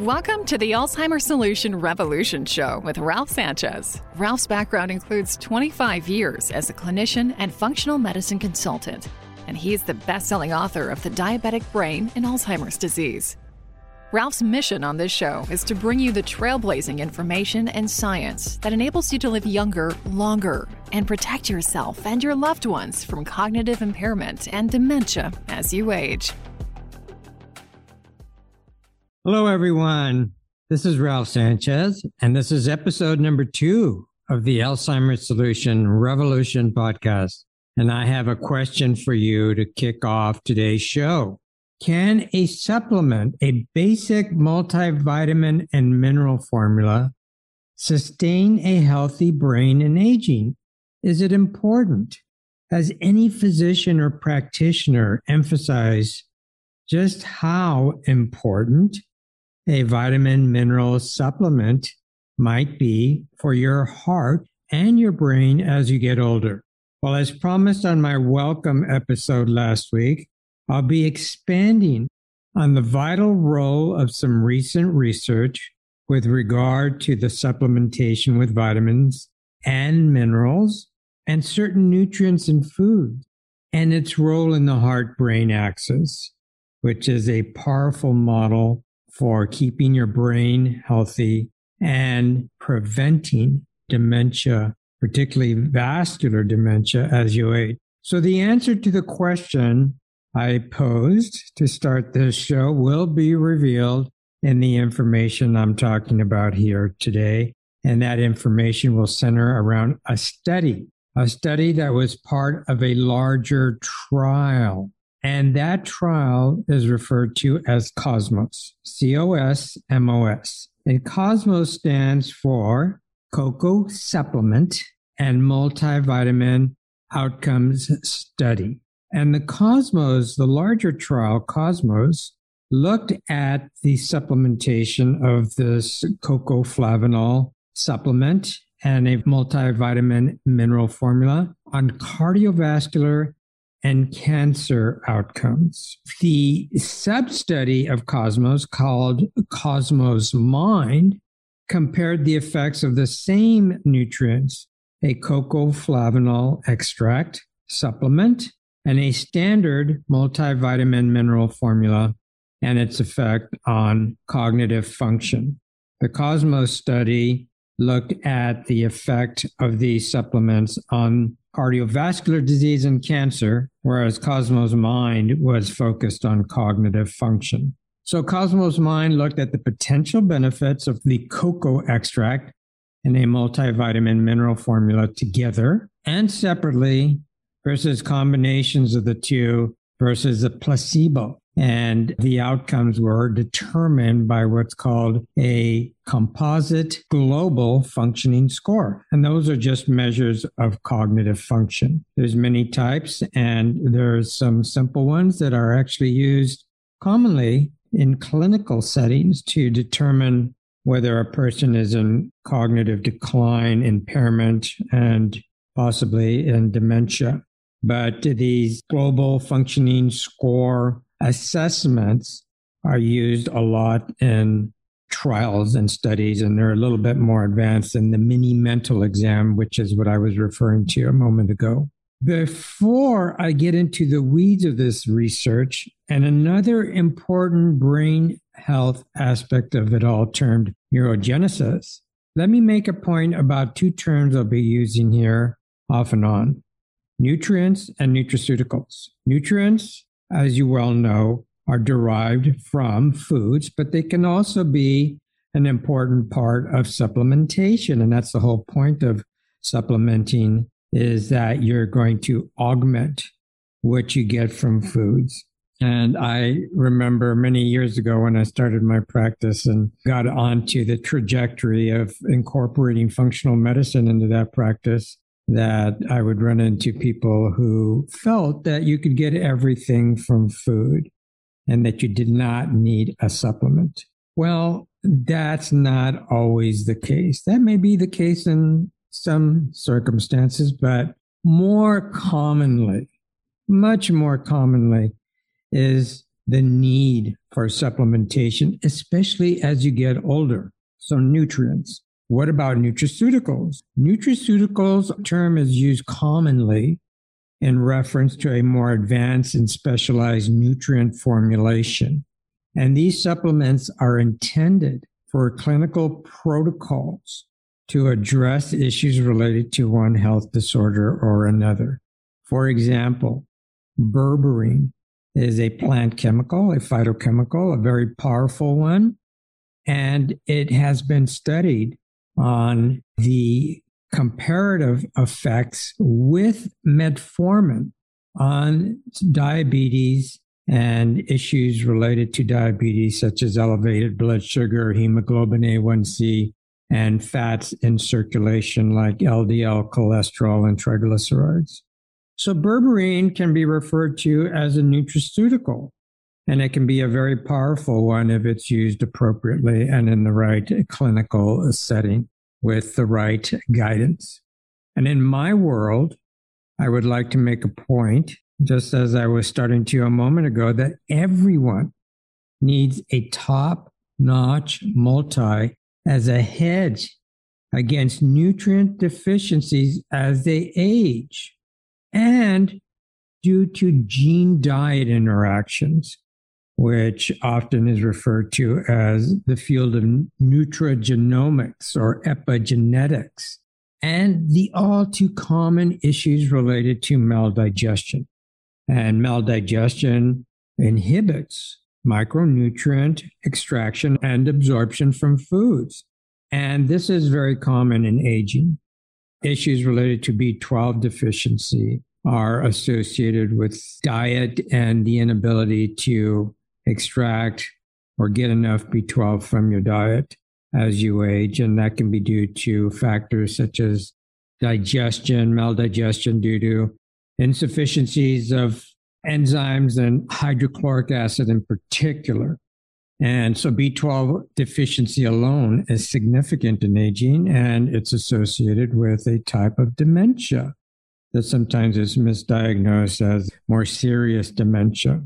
Welcome to the Alzheimer's Solution Revolution Show with Ralph Sanchez. Ralph's background includes 25 years as a clinician and functional medicine consultant, and he's the best selling author of The Diabetic Brain and Alzheimer's Disease. Ralph's mission on this show is to bring you the trailblazing information and science that enables you to live younger, longer, and protect yourself and your loved ones from cognitive impairment and dementia as you age. Hello, everyone. This is Ralph Sanchez, and this is episode number two of the Alzheimer's Solution Revolution podcast. And I have a question for you to kick off today's show. Can a supplement, a basic multivitamin and mineral formula, sustain a healthy brain in aging? Is it important? Has any physician or practitioner emphasized just how important a vitamin mineral supplement might be for your heart and your brain as you get older. Well, as promised on my welcome episode last week, I'll be expanding on the vital role of some recent research with regard to the supplementation with vitamins and minerals and certain nutrients in food and its role in the heart brain axis, which is a powerful model for keeping your brain healthy and preventing dementia, particularly vascular dementia as you age. So, the answer to the question I posed to start this show will be revealed in the information I'm talking about here today. And that information will center around a study, a study that was part of a larger trial and that trial is referred to as COSMOS, C O S M O S. And COSMOS stands for Cocoa Supplement and Multivitamin Outcomes Study. And the Cosmos, the larger trial, Cosmos, looked at the supplementation of this cocoa flavanol supplement and a multivitamin mineral formula on cardiovascular and cancer outcomes. The sub study of Cosmos, called Cosmos Mind, compared the effects of the same nutrients, a cocoa flavanol extract supplement, and a standard multivitamin mineral formula, and its effect on cognitive function. The Cosmos study looked at the effect of these supplements on cardiovascular disease and cancer, whereas Cosmos Mind was focused on cognitive function. So Cosmos Mind looked at the potential benefits of the cocoa extract and a multivitamin mineral formula together and separately versus combinations of the two versus a placebo and the outcomes were determined by what's called a composite global functioning score. And those are just measures of cognitive function. There's many types and there's some simple ones that are actually used commonly in clinical settings to determine whether a person is in cognitive decline, impairment, and possibly in dementia. But these global functioning score assessments are used a lot in trials and studies, and they're a little bit more advanced than the mini mental exam, which is what I was referring to a moment ago. Before I get into the weeds of this research, and another important brain health aspect of it all termed neurogenesis, let me make a point about two terms I'll be using here off and on nutrients and nutraceuticals. Nutrients as you well know, are derived from foods, but they can also be an important part of supplementation. And that's the whole point of supplementing is that you're going to augment what you get from foods. And I remember many years ago when I started my practice and got onto the trajectory of incorporating functional medicine into that practice that I would run into people who felt that you could get everything from food and that you did not need a supplement. Well, that's not always the case. That may be the case in some circumstances, but more commonly, much more commonly, is the need for supplementation, especially as you get older. So nutrients. What about nutraceuticals? Nutraceuticals term is used commonly in reference to a more advanced and specialized nutrient formulation. And these supplements are intended for clinical protocols to address issues related to one health disorder or another. For example, berberine is a plant chemical, a phytochemical, a very powerful one. And it has been studied on the comparative effects with metformin on diabetes and issues related to diabetes, such as elevated blood sugar, hemoglobin A1C, and fats in circulation like LDL cholesterol and triglycerides. So, berberine can be referred to as a nutraceutical, and it can be a very powerful one if it's used appropriately and in the right clinical setting with the right guidance. And in my world, I would like to make a point, just as I was starting to a moment ago, that everyone needs a top notch multi as a hedge against nutrient deficiencies as they age and due to gene diet interactions which often is referred to as the field of nutrigenomics or epigenetics, and the all too common issues related to maldigestion. And maldigestion inhibits micronutrient extraction and absorption from foods. And this is very common in aging. Issues related to B12 deficiency are associated with diet and the inability to extract or get enough B12 from your diet as you age. And that can be due to factors such as digestion, maldigestion due to insufficiencies of enzymes and hydrochloric acid in particular. And so B12 deficiency alone is significant in aging and it's associated with a type of dementia that sometimes is misdiagnosed as more serious dementia.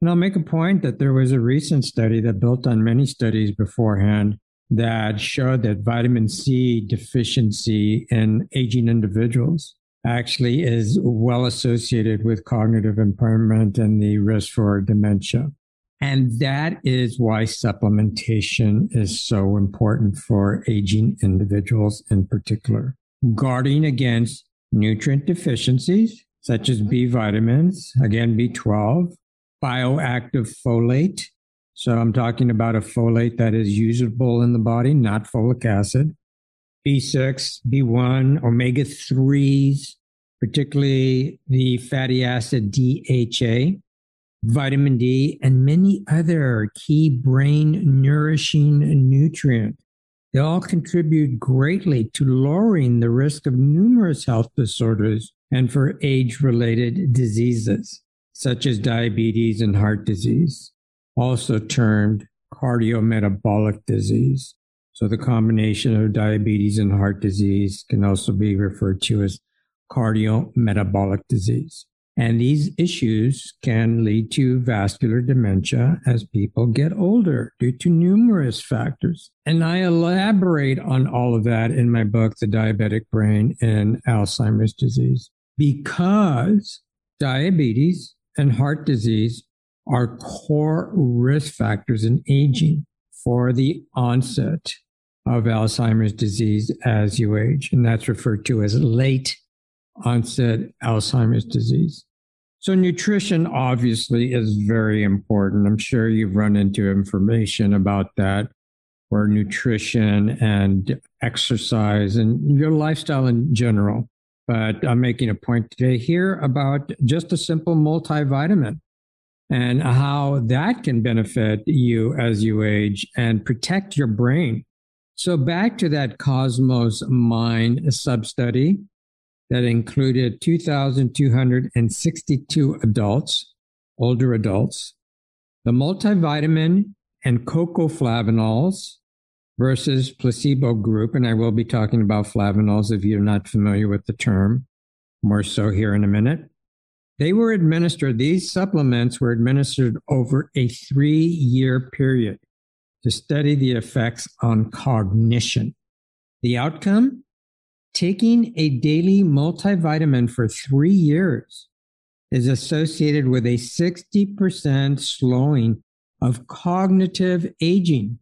And I'll make a point that there was a recent study that built on many studies beforehand that showed that vitamin C deficiency in aging individuals actually is well associated with cognitive impairment and the risk for dementia. And that is why supplementation is so important for aging individuals in particular. Guarding against nutrient deficiencies, such as B vitamins, again, B12, bioactive folate. So I'm talking about a folate that is usable in the body, not folic acid. B6, B1, omega 3s, particularly the fatty acid DHA, vitamin D, and many other key brain nourishing nutrients. They all contribute greatly to lowering the risk of numerous health disorders and for age related diseases such as diabetes and heart disease, also termed cardiometabolic disease. So the combination of diabetes and heart disease can also be referred to as cardiometabolic disease. And these issues can lead to vascular dementia as people get older due to numerous factors. And I elaborate on all of that in my book, The Diabetic Brain and Alzheimer's Disease, because diabetes and heart disease are core risk factors in aging for the onset of Alzheimer's disease as you age. And that's referred to as late onset Alzheimer's disease. So, nutrition obviously is very important. I'm sure you've run into information about that, where nutrition and exercise and your lifestyle in general but I'm making a point today here about just a simple multivitamin and how that can benefit you as you age and protect your brain. So, back to that Cosmos Mind sub study that included 2,262 adults, older adults, the multivitamin and cocoa cocoflavanols versus placebo group. And I will be talking about flavanols if you're not familiar with the term, more so here in a minute. They were administered, these supplements were administered over a three year period to study the effects on cognition. The outcome? Taking a daily multivitamin for three years is associated with a 60% slowing of cognitive aging,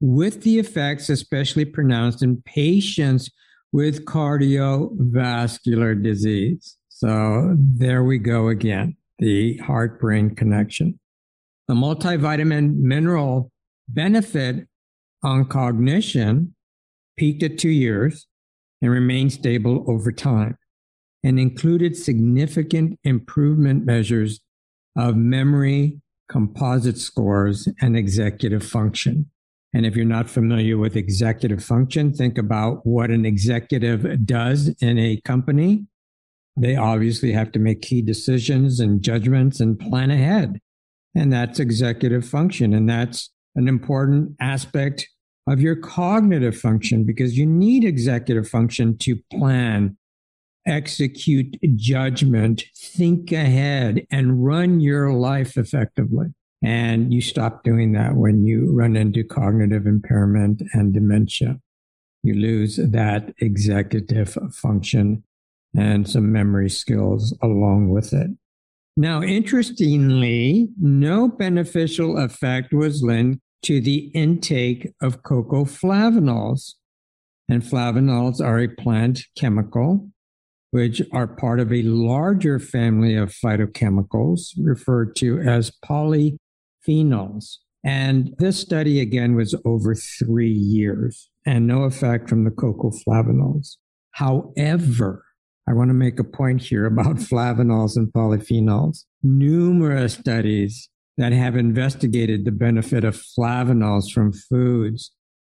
with the effects especially pronounced in patients with cardiovascular disease. So there we go again, the heart brain connection. The multivitamin mineral benefit on cognition peaked at two years and remained stable over time and included significant improvement measures of memory, composite scores, and executive function. And if you're not familiar with executive function, think about what an executive does in a company. They obviously have to make key decisions and judgments and plan ahead. And that's executive function. And that's an important aspect of your cognitive function because you need executive function to plan, execute judgment, think ahead, and run your life effectively. And you stop doing that when you run into cognitive impairment and dementia. You lose that executive function and some memory skills along with it. Now, interestingly, no beneficial effect was linked to the intake of cocoa flavanols. And flavanols are a plant chemical, which are part of a larger family of phytochemicals referred to as polyphenols. And this study again was over three years and no effect from the cocoa flavanols. However, I want to make a point here about flavanols and polyphenols. Numerous studies that have investigated the benefit of flavanols from foods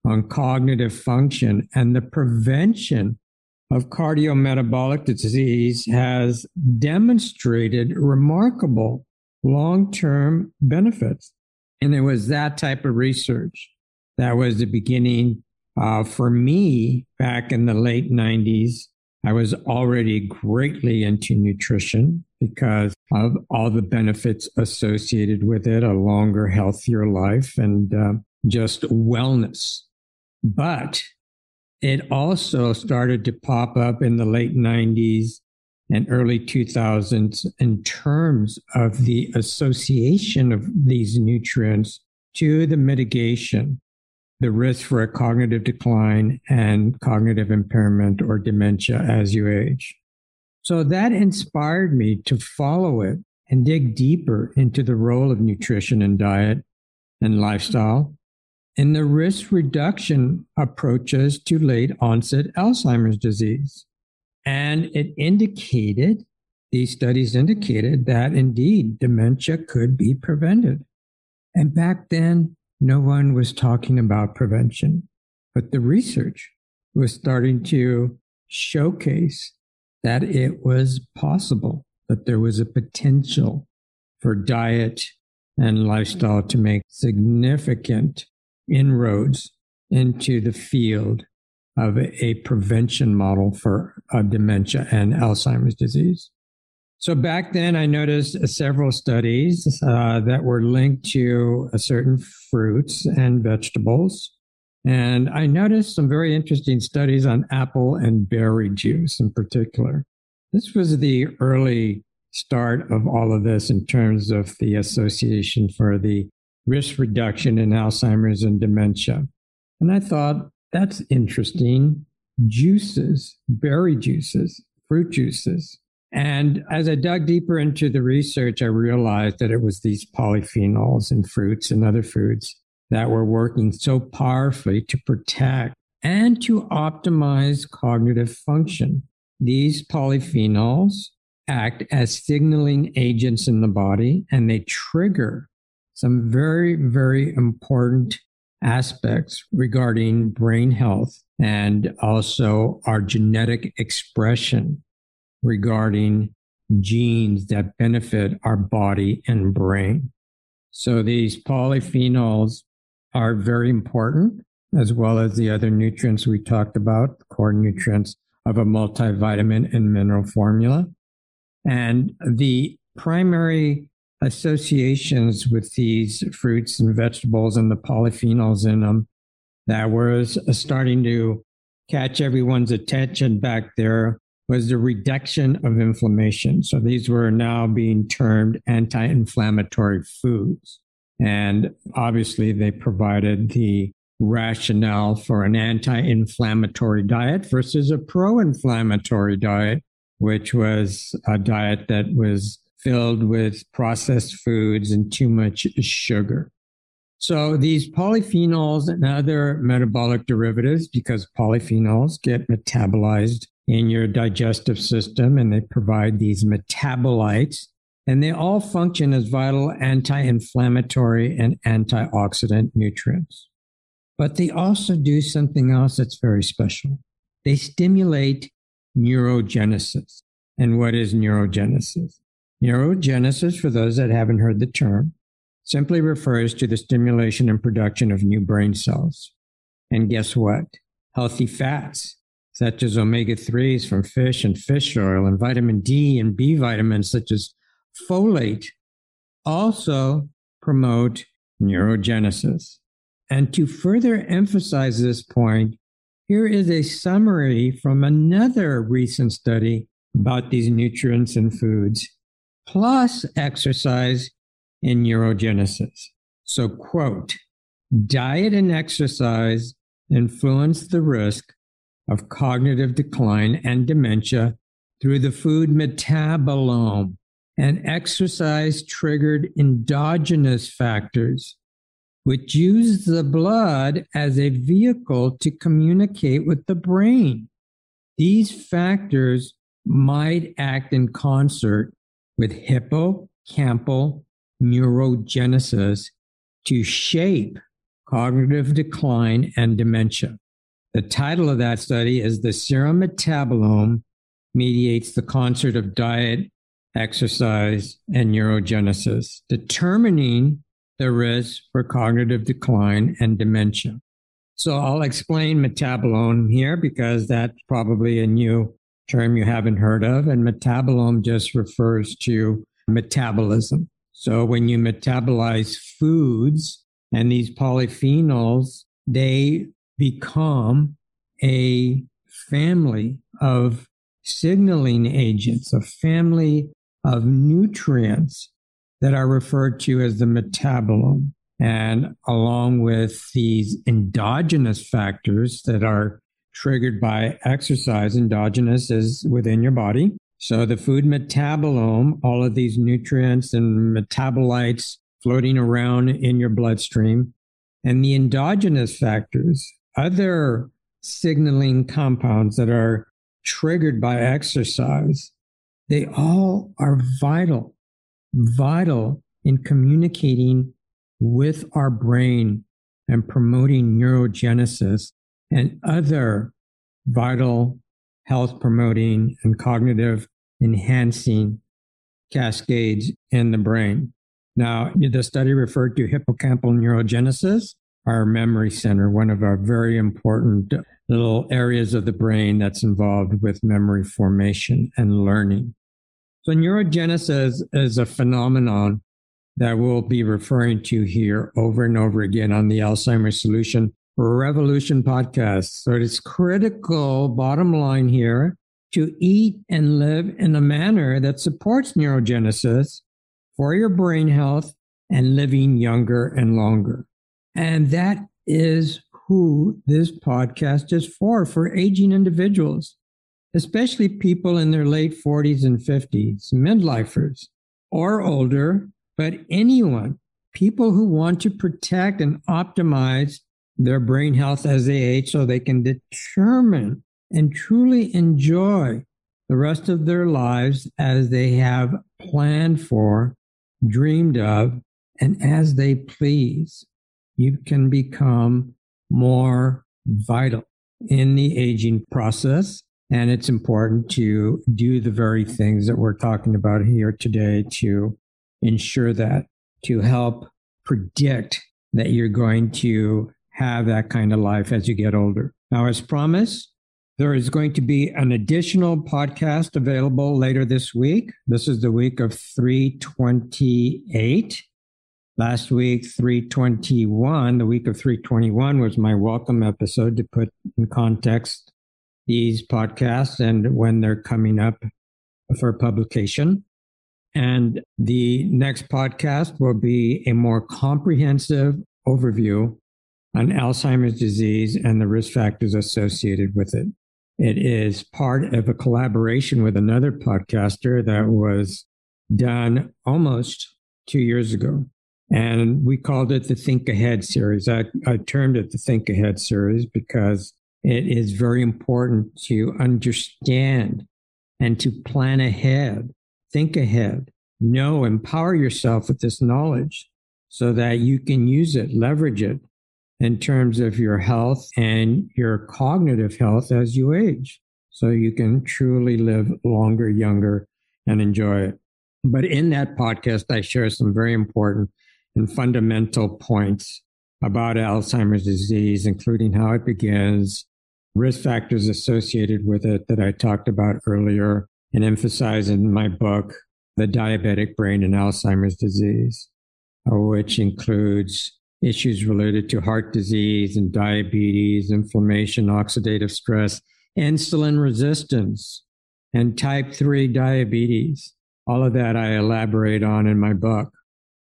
on cognitive function and the prevention of cardiometabolic disease has demonstrated remarkable long term benefits. And it was that type of research that was the beginning uh, for me back in the late 90s. I was already greatly into nutrition because of all the benefits associated with it a longer, healthier life and uh, just wellness. But it also started to pop up in the late 90s and early 2000s in terms of the association of these nutrients to the mitigation, the risk for a cognitive decline and cognitive impairment or dementia as you age. So that inspired me to follow it and dig deeper into the role of nutrition and diet and lifestyle in the risk reduction approaches to late onset Alzheimer's disease. And it indicated, these studies indicated that indeed dementia could be prevented. And back then, no one was talking about prevention, but the research was starting to showcase that it was possible, that there was a potential for diet and lifestyle to make significant inroads into the field of a prevention model for uh, dementia and Alzheimer's disease. So back then, I noticed several studies uh, that were linked to certain fruits and vegetables and I noticed some very interesting studies on apple and berry juice in particular. This was the early start of all of this in terms of the association for the risk reduction in Alzheimer's and dementia. And I thought, that's interesting. Juices, berry juices, fruit juices. And as I dug deeper into the research, I realized that it was these polyphenols in fruits and other foods that were working so powerfully to protect and to optimize cognitive function. These polyphenols act as signaling agents in the body and they trigger some very, very important aspects regarding brain health and also our genetic expression regarding genes that benefit our body and brain. So these polyphenols are very important, as well as the other nutrients we talked about, core nutrients of a multivitamin and mineral formula. And the primary associations with these fruits and vegetables and the polyphenols in them that was uh, starting to catch everyone's attention back there was the reduction of inflammation. So these were now being termed anti inflammatory foods. And obviously, they provided the rationale for an anti inflammatory diet versus a pro inflammatory diet, which was a diet that was filled with processed foods and too much sugar. So these polyphenols and other metabolic derivatives, because polyphenols get metabolized in your digestive system and they provide these metabolites, and they all function as vital anti inflammatory and antioxidant nutrients. But they also do something else that's very special. They stimulate neurogenesis. And what is neurogenesis? Neurogenesis, for those that haven't heard the term, simply refers to the stimulation and production of new brain cells. And guess what? Healthy fats, such as omega 3s from fish and fish oil, and vitamin D and B vitamins, such as folate, also promote neurogenesis. And to further emphasize this point, here is a summary from another recent study about these nutrients and foods, plus exercise in neurogenesis. So, quote, diet and exercise influence the risk of cognitive decline and dementia through the food metabolome and exercise triggered endogenous factors, which use the blood as a vehicle to communicate with the brain. These factors might act in concert with hippocampal neurogenesis to shape cognitive decline and dementia. The title of that study is The Serum Metabolome Mediates the Concert of Diet, Exercise, and Neurogenesis, Determining the Risk for Cognitive Decline and Dementia. So I'll explain metabolome here because that's probably a new term you haven't heard of. And metabolome just refers to metabolism. So when you metabolize foods and these polyphenols, they become a family of signaling agents, a family of nutrients that are referred to as the metabolome. And along with these endogenous factors that are triggered by exercise, endogenous is within your body. So the food metabolome, all of these nutrients and metabolites floating around in your bloodstream, and the endogenous factors, other signaling compounds that are triggered by exercise, they all are vital, vital in communicating with our brain and promoting neurogenesis and other vital health promoting and cognitive enhancing cascades in the brain. Now, the study referred to hippocampal neurogenesis, our memory center, one of our very important little areas of the brain that's involved with memory formation and learning. So, neurogenesis is a phenomenon that we'll be referring to here over and over again on the Alzheimer's Solution Revolution podcast. So it's critical, bottom line here, to eat and live in a manner that supports neurogenesis for your brain health and living younger and longer. And that is who this podcast is for, for aging individuals, especially people in their late 40s and 50s, midlifers or older, but anyone, people who want to protect and optimize their brain health as they age so they can determine and truly enjoy the rest of their lives as they have planned for, dreamed of, and as they please. You can become more vital in the aging process. And it's important to do the very things that we're talking about here today to ensure that, to help predict that you're going to have that kind of life as you get older. Now, as promised, There is going to be an additional podcast available later this week. This is the week of 328. Last week, 321, the week of 321 was my welcome episode to put in context these podcasts and when they're coming up for publication. And the next podcast will be a more comprehensive overview on Alzheimer's disease and the risk factors associated with it. It is part of a collaboration with another podcaster that was done almost two years ago. And we called it the Think Ahead series. I, I termed it the Think Ahead series because it is very important to understand and to plan ahead, think ahead, know, empower yourself with this knowledge so that you can use it, leverage it in terms of your health and your cognitive health as you age. So you can truly live longer, younger, and enjoy it. But in that podcast, I share some very important and fundamental points about Alzheimer's disease, including how it begins, risk factors associated with it that I talked about earlier, and emphasize in my book, The Diabetic Brain and Alzheimer's Disease, uh, which includes issues related to heart disease and diabetes, inflammation, oxidative stress, insulin resistance, and type 3 diabetes. All of that I elaborate on in my book.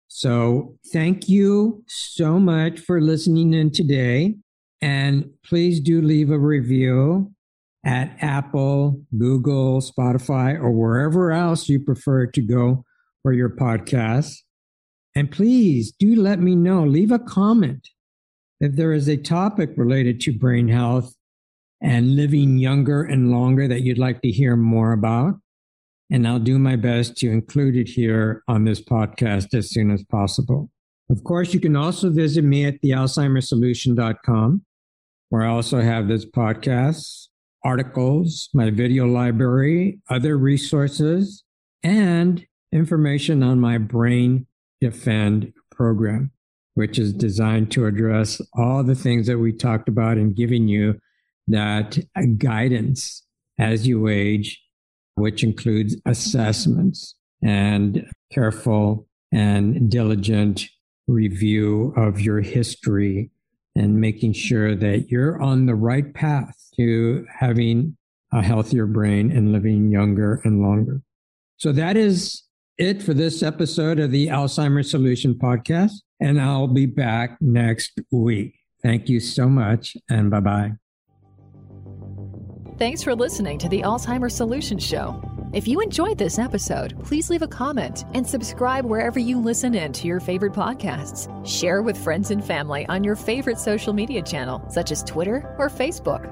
So thank you so much for listening in today. And please do leave a review at Apple, Google, Spotify, or wherever else you prefer to go for your podcast. And please do let me know, leave a comment if there is a topic related to brain health and living younger and longer that you'd like to hear more about. And I'll do my best to include it here on this podcast as soon as possible. Of course, you can also visit me at thealzheimersolution.com, where I also have this podcast, articles, my video library, other resources, and information on my brain Defend program, which is designed to address all the things that we talked about and giving you that guidance as you age, which includes assessments and careful and diligent review of your history and making sure that you're on the right path to having a healthier brain and living younger and longer. So that is it for this episode of the Alzheimer's Solution podcast, and I'll be back next week. Thank you so much, and bye bye. Thanks for listening to the Alzheimer's Solution Show. If you enjoyed this episode, please leave a comment and subscribe wherever you listen in to your favorite podcasts. Share with friends and family on your favorite social media channel, such as Twitter or Facebook.